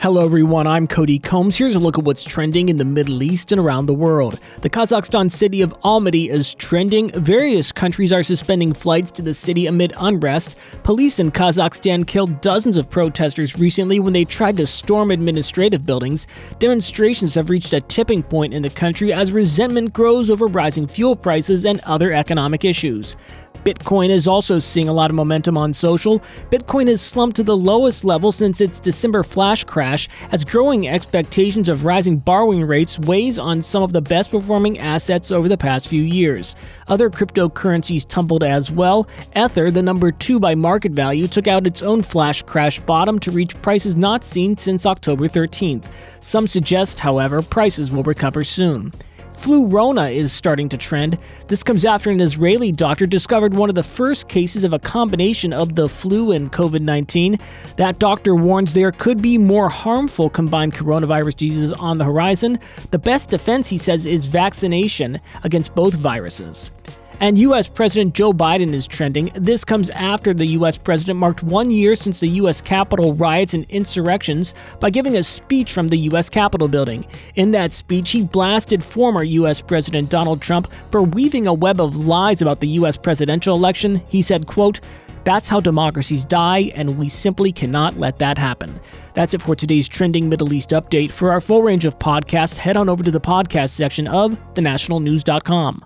Hello, everyone. I'm Cody Combs. Here's a look at what's trending in the Middle East and around the world. The Kazakhstan city of Almaty is trending. Various countries are suspending flights to the city amid unrest. Police in Kazakhstan killed dozens of protesters recently when they tried to storm administrative buildings. Demonstrations have reached a tipping point in the country as resentment grows over rising fuel prices and other economic issues. Bitcoin is also seeing a lot of momentum on social. Bitcoin has slumped to the lowest level since its December flash crash, as growing expectations of rising borrowing rates weighs on some of the best performing assets over the past few years. Other cryptocurrencies tumbled as well. Ether, the number two by market value, took out its own flash crash bottom to reach prices not seen since October 13th. Some suggest, however, prices will recover soon. Flurona is starting to trend. This comes after an Israeli doctor discovered one of the first cases of a combination of the flu and COVID 19. That doctor warns there could be more harmful combined coronavirus diseases on the horizon. The best defense, he says, is vaccination against both viruses. And US President Joe Biden is trending. This comes after the US president marked one year since the US Capitol riots and insurrections by giving a speech from the US Capitol building. In that speech, he blasted former US President Donald Trump for weaving a web of lies about the US presidential election. He said, quote, that's how democracies die, and we simply cannot let that happen. That's it for today's trending Middle East update. For our full range of podcasts, head on over to the podcast section of thenationalnews.com.